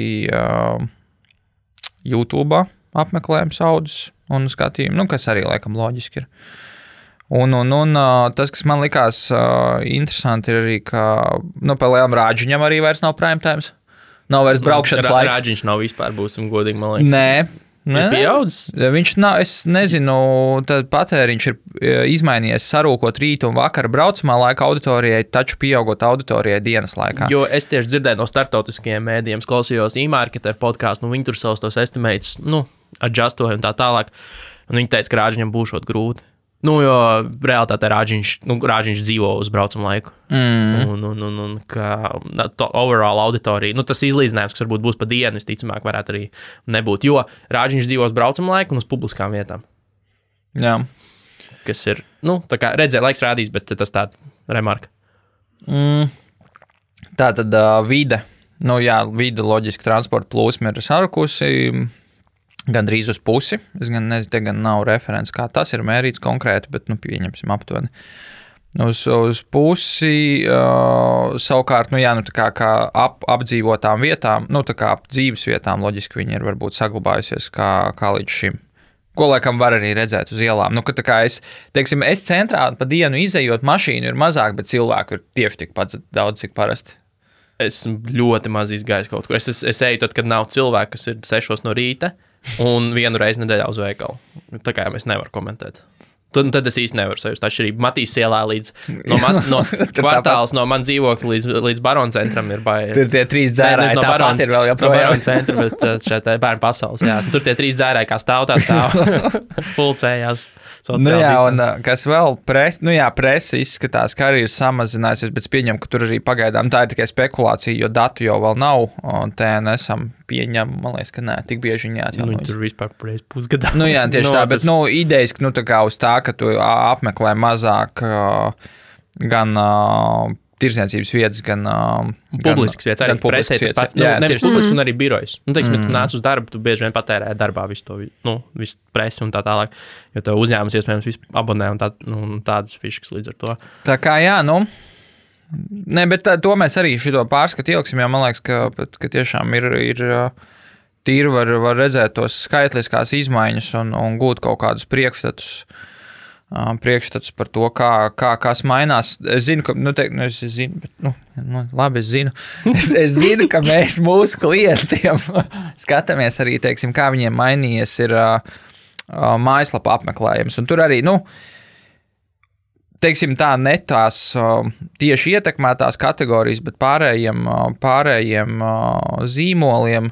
YouTube apmeklējums audzis un skatījumi, nu, kas arī laikam loģiski ir. Un, un, un tas, kas man likās interesanti, ir arī, ka nu, Pelēnam Rāģiņam arī vairs nav prime time. Nav vairs braukšanas nu, laiks. Rāģiņš nav vispār, būsim godīgi, man liekas. Nē. Nē, pieaudzis. Viņš nav, es nezinu, tad patēriņš ir izmainījies, sarūkot rītu un vakaru braucamā laika auditorijai, taču pieaugot auditorijai dienas laikā. Jo es tieši dzirdēju no startautiskajiem mēdījiem, klausījos e-marketer podkāstu, nu viņi tur savus tos estimates, nu, adjustoja un tā tālāk. Un viņi teica, ka rāģiņam būšot grūti. Nu, jo realitātē rāģiņš, nu, rāģiņš dzīvo uz braucamā laiku. Mm. Un, un, un, un kā tā overall auditorija, nu, tas izlīdzinājums, kas varbūt būs pa dienu, visticamāk, varētu arī nebūt. Jo rāģiņš dzīvo uz braucamā laiku un uz publiskām vietām. Jā. Kas ir, nu, tā kā redzēja, laiks rādīs, bet tas tāds remarka. Mm. Tā tad uh, vide. Nu, jā, vide, loģiski transporta plūsma ir sarukusi gandrīz uz pusi. Es gan nezinu, te gan nav referents, kā tas ir mērīts konkrēti, bet nu, pieņemsim aptuveni. Uz, uz pusi uh, savukārt, nu, jā, nu, kā, kā ap, apdzīvotām vietām, nu, tā kā ap dzīves vietām, loģiski viņi ir varbūt saglabājusies kā, kā līdz šim. Ko laikam var arī redzēt uz ielām. Nu, ka, es, teiksim, es centrā pa dienu izējot, mašīnu ir mazāk, bet cilvēku ir tieši tikpat daudz, cik parasti. Es esmu ļoti maz izgājis kaut kur. Es, es, es eju tad, kad nav cilvēku, kas ir sešos no rīta. Un vienu reizi nedēļā uz veikalu. Tā kā mēs nevaram komentēt. Tad, tad es īsti nevaru sajust atšķirību. Matīs ielā līdz no, man, no kvartāls, no man dzīvokļa līdz, līdz baronu centram ir baigi. Tur tie trīs dzērāji no baronu ir vēl no joprojām. baronu centra, bet uh, šeit ir bērnu pasaules. Jā. Tur tie trīs dzērāji kā stāv tā stāv. Pulcējās. Nu jā, un uh, kas vēl presa, nu jā, presa izskatās, ka arī ir samazinājusies, bet es pieņemu, ka tur arī pagaidām tā ir tikai spekulācija, jo datu jau vēl nav, un TNSam pieņem, man liekas, ka nē, tik bieži viņi Nu, jāatjauno. viņi tur vispār reiz pusgadā. Nu, jā, tieši Nu, tā, bet tas- nu, idejas, ka nu, tā kā uz tā, ka tu apmeklē mazāk ā, gan uh, tirsniecības vietas, gan uh, Publisks vietas, arī presē tas pats. Nu, Jā, nevis tieši publisks, un arī birojas. Nu, teiksim, mm. Tu nāc uz darbu, tu bieži vien patērē darbā visu to nu, visu presi un tā tālāk. Jo tev uzņēmums iespējams abonē un, tā, nu, un tādas fiškas līdz ar to. Tā kā jā, nu. Nē, bet tā, to mēs arī šo pārskatu ieliksim. Jo man liekas, ka, ka tiešām ir, ir tīri var, var redzēt tos skaitliskās izmaiņas un, un gūt kaut kādus priekšstatus. ā, Priekšstats par to, kā, kā kas mainās. Es zinu, ka, nu, te, nu, es zinu, bet, nu, nu, labi, es zinu. Es, es zinu, ka mēs mūsu klientiem skatāmies arī, teiksim, kā viņiem mainījies ir ā, mājaslapa apmeklējums. Un tur arī, nu, teiksim, tā ne tās uh, tieši ietekmētās kategorijas, bet pārējiem, uh, pārējiem uh, zīmoliem.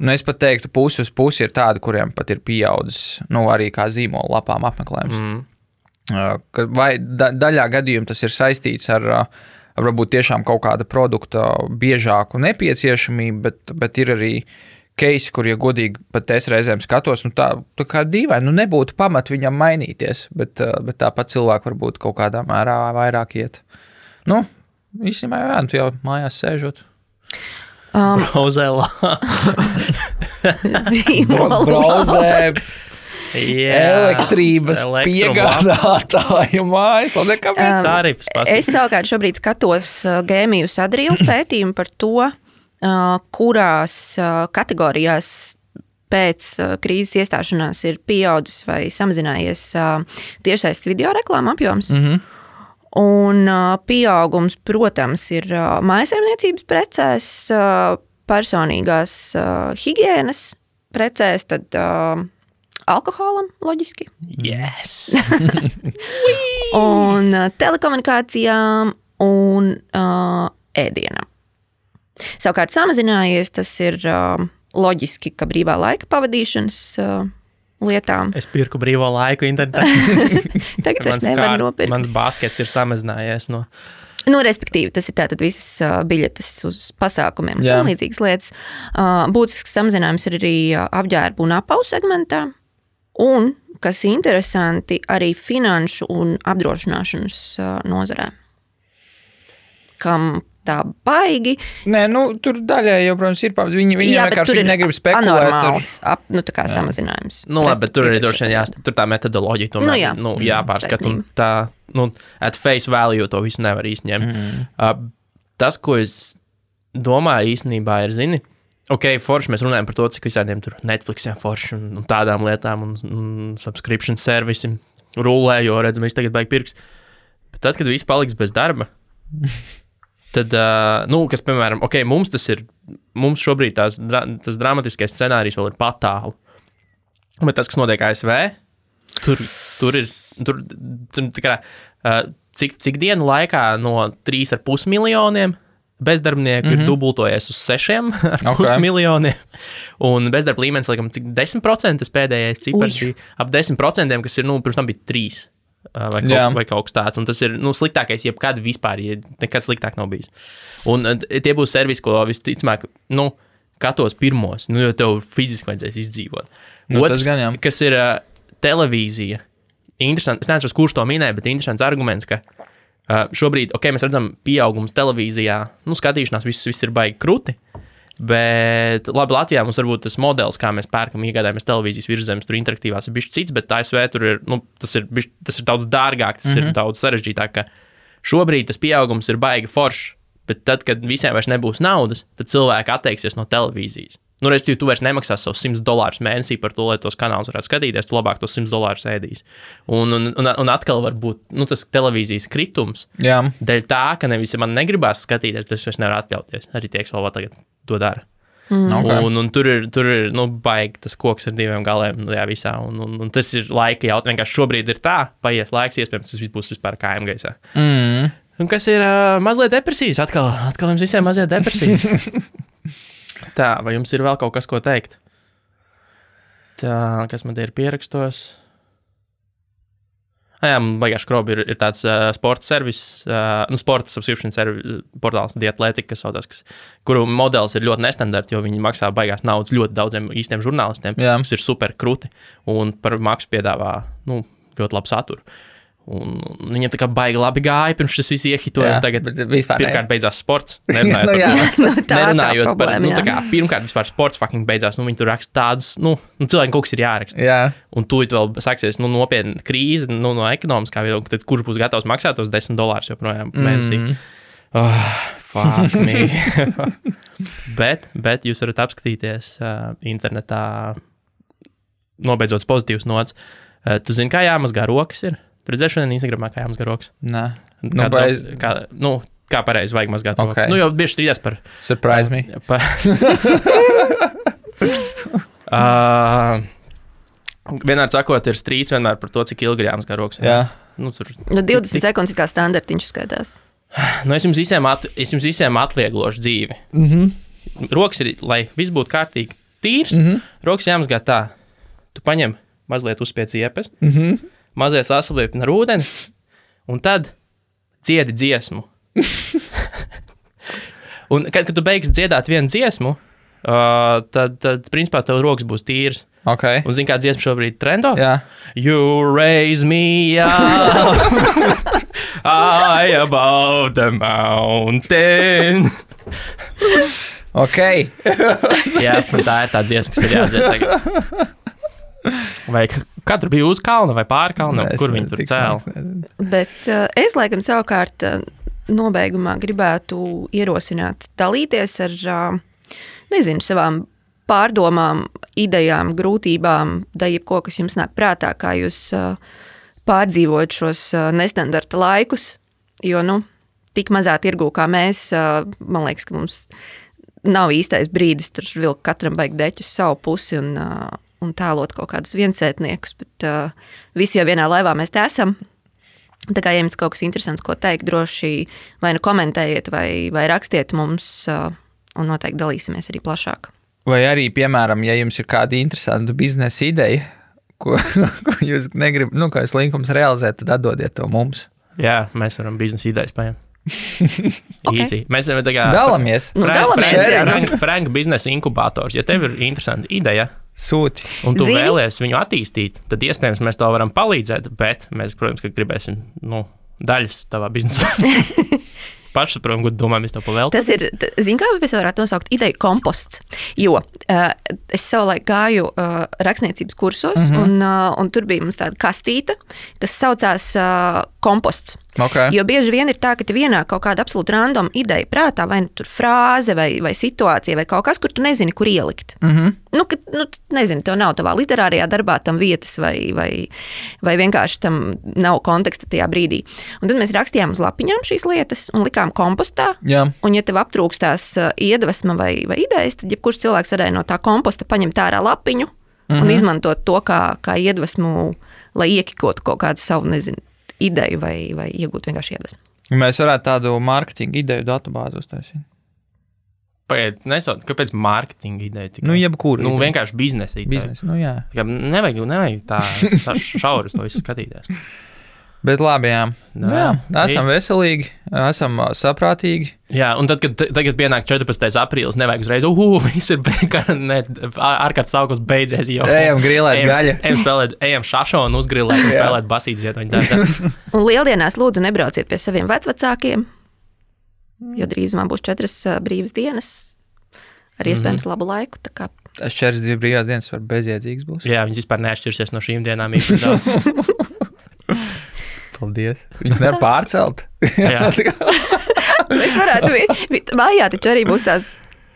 Nu, es pat teiktu, pusi uz pusi ir tādi, kuriem pat ir pieaudzis nu, arī kā zīmola lapām apmeklējums. Mm. Ka Vai da, daļā gadījumā tas ir saistīts ar, uh, ar varbūt tiešām kaut kāda produkta biežāku nepieciešamību, bet, bet ir arī keisi, kur, ja godīgi pat es reizēm skatos, nu tā, tā kā dīvaini, nu nebūtu pamat viņam mainīties, bet, uh, bet tāpat cilvēki varbūt kaut kādā mērā vairāk iet. Nu, īstenībā, jā, tu jau mājās sēžot. Um, Ozelā. zīmola. Brauzē, Jā. elektrības piegādātāju mājas, un nekāpēc. Um, Tarifs Es pastāv. savukārt šobrīd skatos uh, Gēmiju sadrīju pētījumu par to, uh, kurās uh, kategorijās pēc krīzes iestāšanās ir pieaudzis vai samazinājies tiešsaistes video reklāmas apjoms. Mhm. Un uh, pieaugums, protams, ir mājsaimniecības precēs, personīgās higiēnas precēs, tad uh, alkoholam loģiski. Yes. un uh, telekomunikācijām un uh, ēdienam. Savukārt samazinājies tas ir uh, loģiski, ka brīvā laika pavadīšanas uh, lietām Es pirku brīvo laiku internetā. tagad vairs nevar nopirkt. mans baskets ir samazinājies. No... Nu, respektīvi, tas ir tātad visas uh, biļetes uz pasākumiem un tam līdzīgas lietas. Uh, būtisks samazinājums ir arī uh, apģērbu un apavu segmentā. Un, kas interesanti, arī finanšu un apdrošināšanas uh, nozarē. Kam tā baigi. Nē, nu, tur daļai jau, protams, ir pamats. Viņi, viņi Jā, vienkārši ir negrib spekulēt. Ar... Anormāls, ap, nu, tā kā samazinājums. Nu, labi, bet tur arī droši vien jā, tur tā metodoloģija tomēr Nu, jā. nu, jāpārskata. un taisnība. Tā, nu, at face value to visu nevar ņemt. Mm. Uh, tas, ko es domāju īstenībā, ir, zini, ok, forši mēs runājam par to, cik visādiem tur Netflixiem forši un, un tādām lietām un, un subscription servisi rulē, jo redzam, viss tagad beigas pirks. Bet tad, kad viss paliks bez darba, tad, uh, nu, kas, piemēram, ok, mums tas ir, mums šobrīd tās, dra tas dramatiskais scenārijs vēl ir patālu. Bet tas, kas notiek ASV, tur, tur ir, tur, tur tā kā, uh, cik, cik dienu laikā no 3,5 miljoniem bezdarbnieku mm -hmm. ir dubultojies uz 6,5 Ok. okay. miljoniem. Un bezdarba līmenis, laikam, cik 10% tas pēdējais cipars bija ap 10%, kas ir, nu, pirms tam bija 3. uh, Vai Jā. kaut, vai kaut kas tāds. Un tas ir nu, sliktākais, jebkad vispār. Ja nekad sliktāk nav bijis. Un tie būs servisi, ko visticamāk, nu, katos pirmos, nu, jo tev fiziski vajadzēs izdzīvot. Nu, tas gan jā. kas ir uh, televīzija. Interesants, es nezinu, kurš to minēja, bet interesants arguments, ka šobrīd, ok, mēs redzam, pieaugums televīzijā, nu, skatīšanās, viss, viss ir baigi krūti. Bet, labi, Latvijā mums varbūt tas modelis, kā mēs pērkam, iegādājamies televīzijas virsmas, tur interaktīvās ir bijis cits, bet ASV tur ir, nu, tas ir, bišķi, tas ir daudz dārgāk, tas mm -hmm. ir daudz sarežģītāk. Šobrīd tas pieaugums ir baigi foršs, bet tad, kad visiem vairs nebūs naudas, tad cilvēki atteiksies no televīzijas. Nu, respektīvi, tu vairs nemaksās savus 100 dolārus mēnesī par to, lai tos kanālus varētu skatīties. Tu labāk tos 100 dolārus ēdīs. Un, un, un, un atkal var būt nu, tas televīzijas kritums. Jā, Dēļ tā, ka nevis man negribās skatīties, tas es nevaru atļauties. Arī tie, kas vēl tagad to dara. Mm. Ok. Un, un tur ir, tur ir nu, baigi tas koks ar diviem galiem tajā visā. Un, un, un tas ir laika jautājums. Vienkārši šobrīd ir tā, paies laiks, iespējams, tas viss būs vispār kājām gaisā. Mm. Un kas ir uh, mazliet depresijas? Atkal, atkal jums visiem mazliet depresijas. tā, vai jums ir vēl kaut kas, ko teikt? Tā, kas man te ir pierakstos? Ah, jā, man baigās skrobi ir, ir tāds uh, sporta servis, uh, nu, sporta subscription servis, portāls, Dietletika, kas saucās, kas, kuru modelis ir ļoti nestandarts, jo viņi maksā baigās naudas ļoti daudziem īstiem žurnālistiem, Jā. kas ir super krūti un par maksu piedāvā nu, ļoti labu saturu. Un un viņam tā kā baigi labi gāja, pirms tas viss iehitoja. Jā, Tagad pirmkārt beidzās sports. Nerunājot Nu, jā. par. Nu, tā tā Nerunājot par, problēma, nu, tā kā, pirmkārt, vispār sports fucking beidzās. Nu, viņi tur raksta tādus, nu, nu cilvēkiem kaut kas ir jāraksta. Jā, Un tūlīt vēl sāksies nu, nopietna krīze nu, no ekonomiskā viedokļa. Tad kurš būs gatavs maksāt tos 10 dolārus joprojām mēnesī? Mm. Oh, fuck me. bet, bet jūs varat apskatīties uh, internetā, nobeidzot pozitīvas nots. Uh, tu zini, kā jāmazgā rokas? Ir? Redzēju, šodien Instagramā, kā jāmazgā rokas. nē. Kā, Nu, nu, bez- kā, nu, kā pareizi vajag mazgāt Ok. rokas. Nu, jau bieži strīdās par. Surprise me. Pa... uh, vienmēr sakot, ir strīds vienmēr par to, cik ilgi ir jāmazgā rokas. Jā. Nu, tur, Nu, 20 sekundes ir kā standartiņš skaitās. nu, es, jums visiem at, es jums visiem atvieglošu dzīvi. Mm -hmm. Rokas ir, lai viss būtu kārtīgi, tīrs. Mm Mm. -hmm. Rokas jāmazgā tā. Tu paņem mazliet uzspiedz iepes, Mm -hmm. Mazliet sasabliepini ar ūdeni, un tad dziedi dziesmu. un, kad, kad tu beigsi dziedāt vienu dziesmu, uh, tad, tad, principā, tev rokas būs tīras. Ok. Un, zini, kāda dziesma šobrīd trendo? Jā. You raise me up high above the mountain. Ok. Jā, tā ir tā dziesma, kas ir jādzied tagad. Vai katru bija uz kalna vai pāri kalnam, Es kur viņi tur nezinu. Bet uh, es laikam savukārt uh, nobeigumā gribētu ierosināt, dalīties ar, uh, nezinu, savām pārdomām, idejām, grūtībām, da jebko, kas jums nāk prātā, kā jūs uh, pārdzīvojat šos uh, nestandarta laikus. Jo, nu, tik mazā tirgū kā mēs, uh, man liekas, ka mums nav īstais brīdis tur vilkt katram baigt deķus savu pusi un, uh, un tēlot kaut kādus viensētniekus, bet uh, visi jau vienā laivā mēs te esam. Tā kā ja jums kaut kas interesants, ko teikt, droši vai nu komentējiet, vai, vai rakstiet mums, uh, un noteikti dalīsimies arī plašāk. Vai arī, piemēram, ja jums ir kāda interesanta biznesa ideja, ko, ko jūs negribat, nu, kā jūs linkums realizēt, tad atdodiet to mums. Jā, mēs varam biznesa idejas paņemt. Ok. Easy. Mēs esam tā kā Dalamies, Nu, dalamies, jā, nu. Frank, Frank biznesa inkubators. Ja tev ir interesanta ideja, sūti. un tu Zini? Vēlēsies viņu attīstīt, tad iespējams mēs to varam palīdzēt. Bet mēs, protams, gribēsim nu, daļas tavā biznesā. Pašsaprotam, ko domājam, mēs to pavēltam. Tas ir, zināmā mērā, mēs varētu nosaukt ideju komposts. Jo uh, es savulaik gāju uh, rakstniecības kursos, mm -hmm. un, uh, un tur bija mums tāda kastīte, kas saucās uh, komposts. Okay. Jo bieži vien ir tā, ka tev ienāk kaut kāda absolūti random ideja prātā, vai nu tur frāze, vai, vai situācija, vai kaut kas, kur tu nezini, kur ielikt. Mm -hmm. Nu, ka, nu, nezinu, tev nav tavā literārajā darbā tam vietas, vai, vai, vai vienkārši tam nav konteksta tajā brīdī. Un tad mēs rakstījām uz lapiņām šīs lietas un likām kompostā. Jā, Un, ja tev aptrūkstās uh, iedvesma vai, vai idejas, tad jebkurš cilvēks varēja no tā komposta paņemt ārā lapiņu mm -hmm. Mhm. un izmantot to kā, kā iedvesmu, lai iekikotu kaut kādu savu nezinu, ideju vai, vai iegūtu vienkārši iedvesmu. mēs varētu tādu mārketinga ideju datubāzi uztaisīt. Pagaidiet, nesot, kāpēc mārketinga ideja? Tikai? Nu, jebkuru. nu, vienkārši biznesa ideja. biznesa. Nu, jā. Nevajag, nevajag tā uz to visu skatīties. Bet labi, jā. Nu, jā. jā. Esam veselīgi, esam saprātīgi. Jā, un tad, kad tagad pienāk 14. aprīlis, nevajag uzreiz, uh, viss ir ārkārtas augsts beidzies jau. Ejam grilēt ejam, gaļu. ejam spēlēt, ejam šašo un uzgrilēt, un spēlēt basītas ziedonļu dārza. Un lieldienās lūdzu nebrauciet pie saviem vecvecākiem, jo drīzumā būs četras brīvas dienas ar iespējams labu laiku. tā kā Tas četras brīvās dienas var bezjēdzīgs būs. Jā, viņas vispār neatšķirsies no šīm dienām īpaši daudz. Paldies. Viņas nevar pārcelt. Mēs varētu, mājā taču arī būs tās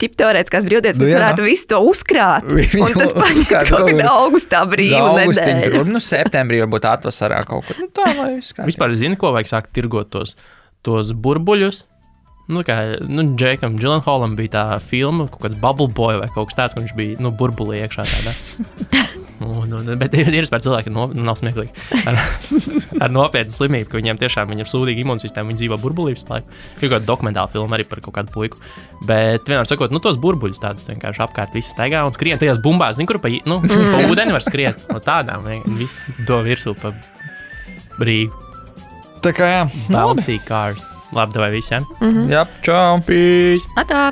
ķip teorētiskās brīvdienas, Nu jā. varētu visu to uzkrāt. Viņu Un tad paņemt kaut kādā kur. augustā brīvu nedēļu. Nu, septembrī varbūt atvasarā kaut kur. Nu, tā lai viss kā. Vispār zini, ko vajag sākt tirgot tos, tos burbuļus. Nu, kā nu, Džekam Džilanholam bija tā filma, kaut kāds bubble boy vai kaut kas tāds, ka viņš bija nu, burbulī iekšā. Tādā. Un, un, bet ir ir spēcīgi cilvēki, kas no, nav smieklīgi. Ar, ar nopietnu slimību, ka viņiem tiešām ir sūdīga imūnsistēma, viņi dzīvo burbulī visu laiku. Ir kaut kāda dokumentāla filma arī par kaut kādu puiku. Bet vienmēr sakot, nu, tos burbuļus tādus vienkārši apkārt viss staigā un skrien tajās bumbās. Zini, kur pa, nu, pa ūdeni var skriet no tādām. un Viss do virsū pa Rīgu. Tā kā jā. Bouncy cars. Labi, vai visiem? Jā, čau! Peace! Atā!